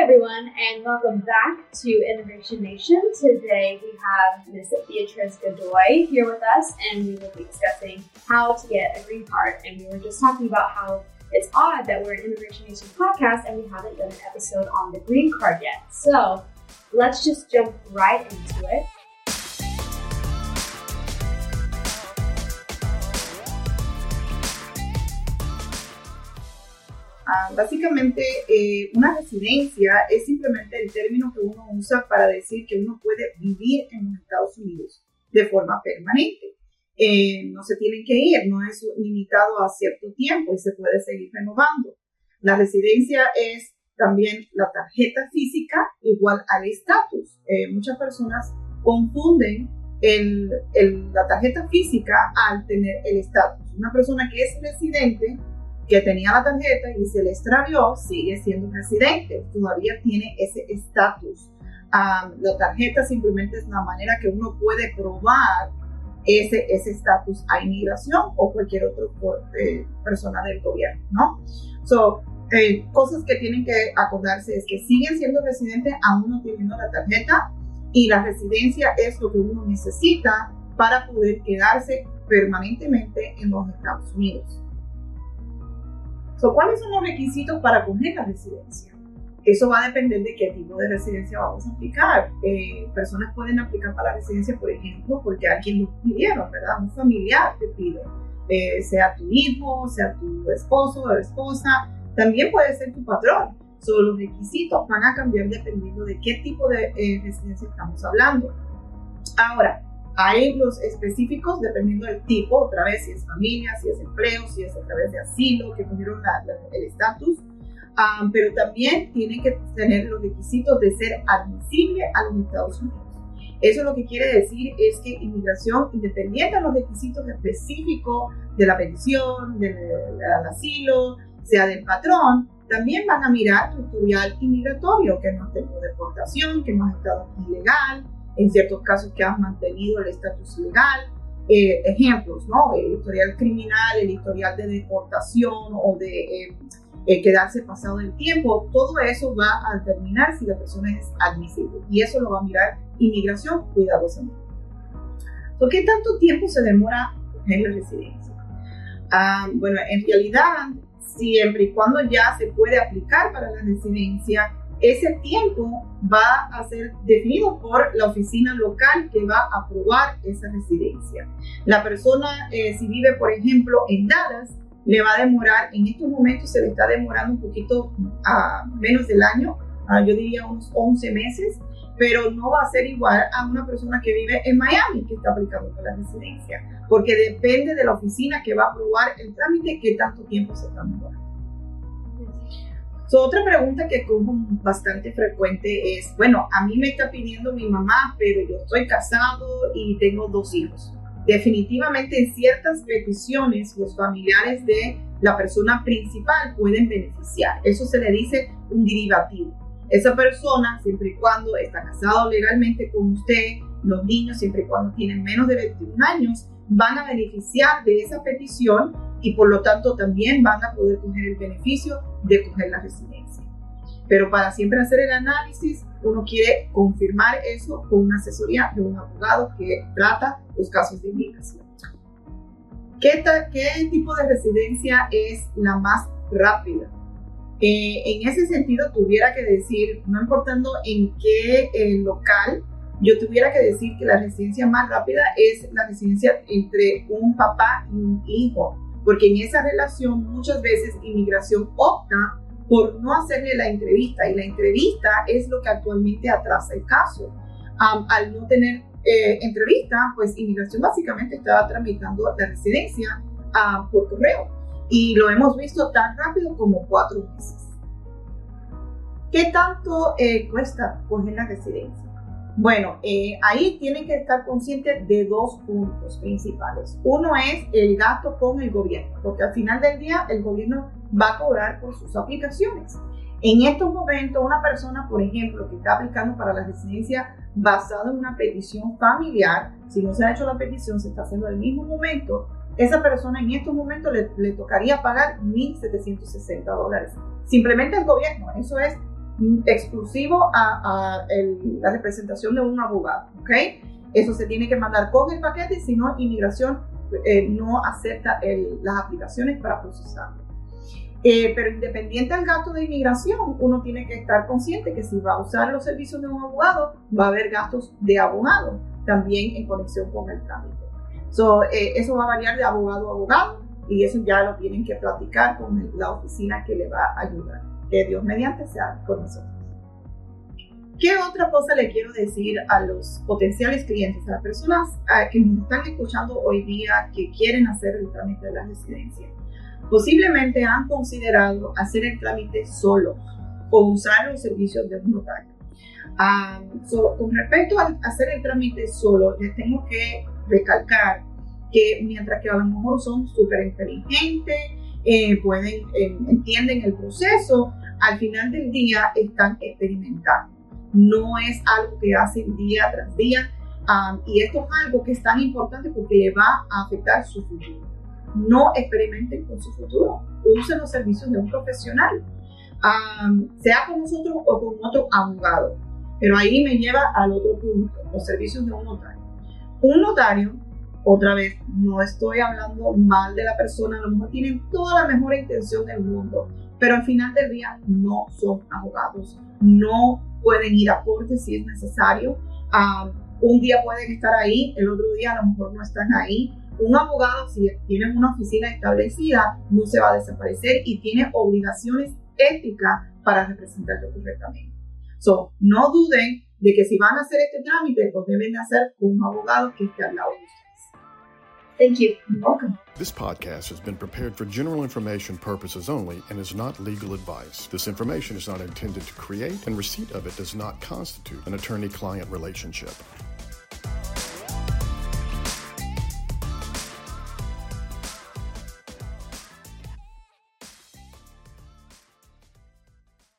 Everyone, and welcome back to Innovation Nation. Today we have Ms. Beatrice Godoy here with us, and we will be discussing how to get a green card. And we were just talking about how it's odd that we're an Innovation Nation podcast and we haven't done an episode on the green card yet. So let's just jump right into it. Ah, básicamente, eh, una residencia es simplemente el término que uno usa para decir que uno puede vivir en los Estados Unidos de forma permanente. Eh, no se tienen que ir, no es limitado a cierto tiempo y se puede seguir renovando. La residencia es también la tarjeta física igual al estatus. Eh, muchas personas confunden la tarjeta física al tener el estatus. Una persona que es residente que tenía la tarjeta y se le extravió, sigue siendo residente, todavía tiene ese estatus. la tarjeta simplemente es una manera que uno puede probar ese estatus a inmigración o cualquier otra eh, persona del gobierno, ¿no? So, eh, cosas que tienen que acordarse es que siguen siendo residentes aún no teniendo la tarjeta y la residencia es lo que uno necesita para poder quedarse permanentemente en los Estados Unidos. ¿Cuáles son los requisitos para coger la residencia? Eso va a depender de qué tipo de residencia vamos a aplicar. Eh, personas pueden aplicar para la residencia, por ejemplo, porque alguien lo pidieron, ¿verdad? Un familiar te pide, eh, sea tu hijo, sea tu esposo o esposa, también puede ser tu patrón. Solo los requisitos van a cambiar dependiendo de qué tipo de eh, residencia estamos hablando. Ahora, hay los específicos dependiendo del tipo, otra vez si es familia, si es empleo, si es a través de asilo, que tuvieron el estatus, pero también tienen que tener los requisitos de ser admisible a los Estados Unidos. Eso lo que quiere decir es que inmigración, independiente de los requisitos específicos de la petición, del, asilo, sea del patrón, también van a mirar tu historial inmigratorio, que no has tenido deportación, que no has estado ilegal, en ciertos casos que has mantenido el estatus legal. Eh, ejemplos, ¿no? El historial criminal, el historial de deportación o de eh, eh, quedarse pasado el tiempo, todo eso va a determinar si la persona es admisible y eso lo va a mirar inmigración cuidadosamente. ¿Por qué tanto tiempo se demora en la residencia? Ah, bueno, en realidad, siempre y cuando ya se puede aplicar para la residencia, ese tiempo va a ser definido por la oficina local que va a aprobar esa residencia. La persona, eh, si vive, por ejemplo, en Dallas, le va a demorar, en estos momentos se le está demorando un poquito menos del año, yo diría unos 11 meses, pero no va a ser igual a una persona que vive en Miami que está aplicando para la residencia, porque depende de la oficina que va a aprobar el trámite que tanto tiempo se está demorando otra pregunta que como bastante frecuente es, bueno, a mí me está pidiendo mi mamá, pero yo estoy casado y tengo dos hijos. Definitivamente en ciertas peticiones los familiares de la persona principal pueden beneficiar. Eso se le dice un derivativo. Esa persona, siempre y cuando está casado legalmente con usted, los niños, siempre y cuando tienen menos de 21 años, van a beneficiar de esa petición y por lo tanto también van a poder coger el beneficio de coger la residencia. Pero para siempre hacer el análisis, uno quiere confirmar eso con una asesoría de un abogado que trata los casos de inmigración. ¿Qué, qué tipo de residencia es la más rápida? Eh, en ese sentido, tuviera que decir, no importando en qué eh, local, yo tuviera que decir que la residencia más rápida es la residencia entre un papá y un hijo porque en esa relación muchas veces inmigración opta por no hacerle la entrevista y la entrevista es lo que actualmente atrasa el caso. al no tener eh, entrevista, pues inmigración básicamente estaba tramitando la residencia por correo y lo hemos visto tan rápido como cuatro meses. ¿Qué tanto eh, cuesta coger la residencia? Bueno, eh, ahí tienen que estar conscientes de dos puntos principales. Uno es el gasto con el gobierno, porque al final del día el gobierno va a cobrar por sus aplicaciones. En estos momentos, una persona, por ejemplo, que está aplicando para la residencia basada en una petición familiar, si no se ha hecho la petición, se está haciendo en el mismo momento, esa persona en estos momentos le, le tocaría pagar 1.760 dólares. Simplemente el gobierno, eso es exclusivo a, la representación de un abogado, ¿ok? Eso se tiene que mandar con el paquete, si no, inmigración eh, no acepta las aplicaciones para procesarlo. Eh, pero independiente del gasto de inmigración, uno tiene que estar consciente que si va a usar los servicios de un abogado, va a haber gastos de abogado también en conexión con el trámite. Eh, eso va a variar de abogado a abogado y eso ya lo tienen que platicar con la oficina que le va a ayudar. Que Dios mediante sea con nosotros. ¿Qué otra cosa le quiero decir a los potenciales clientes, a las personas que nos están escuchando hoy día que quieren hacer el trámite de la residencia? Posiblemente han considerado hacer el trámite solo o usar los servicios de un notario. Ah, con respecto a hacer el trámite solo, les tengo que recalcar que mientras que a lo mejor son súper inteligentes, eh, pueden, eh, entienden el proceso, al final del día están experimentando. No es algo que hacen día tras día um, y esto es algo que es tan importante porque le va a afectar su futuro. No experimenten con su futuro, usen los servicios de un profesional, um, sea con nosotros o con otro abogado. Pero ahí me lleva al otro punto, los servicios de un notario. Un notario otra vez, no estoy hablando mal de la persona, a lo mejor tienen toda la mejor intención del mundo, pero al final del día no son abogados, no pueden ir a corte si es necesario. un día pueden estar ahí, el otro día a lo mejor no están ahí. Un abogado, si tiene una oficina establecida, no se va a desaparecer y tiene obligaciones éticas para representarlo correctamente. So, no duden de que si van a hacer este trámite, lo deben hacer con un abogado que esté al lado de ustedes. Thank you. You're welcome. This podcast has been prepared for general information purposes only and is not legal advice. This information is not intended to create, and receipt of it does not constitute an attorney client relationship.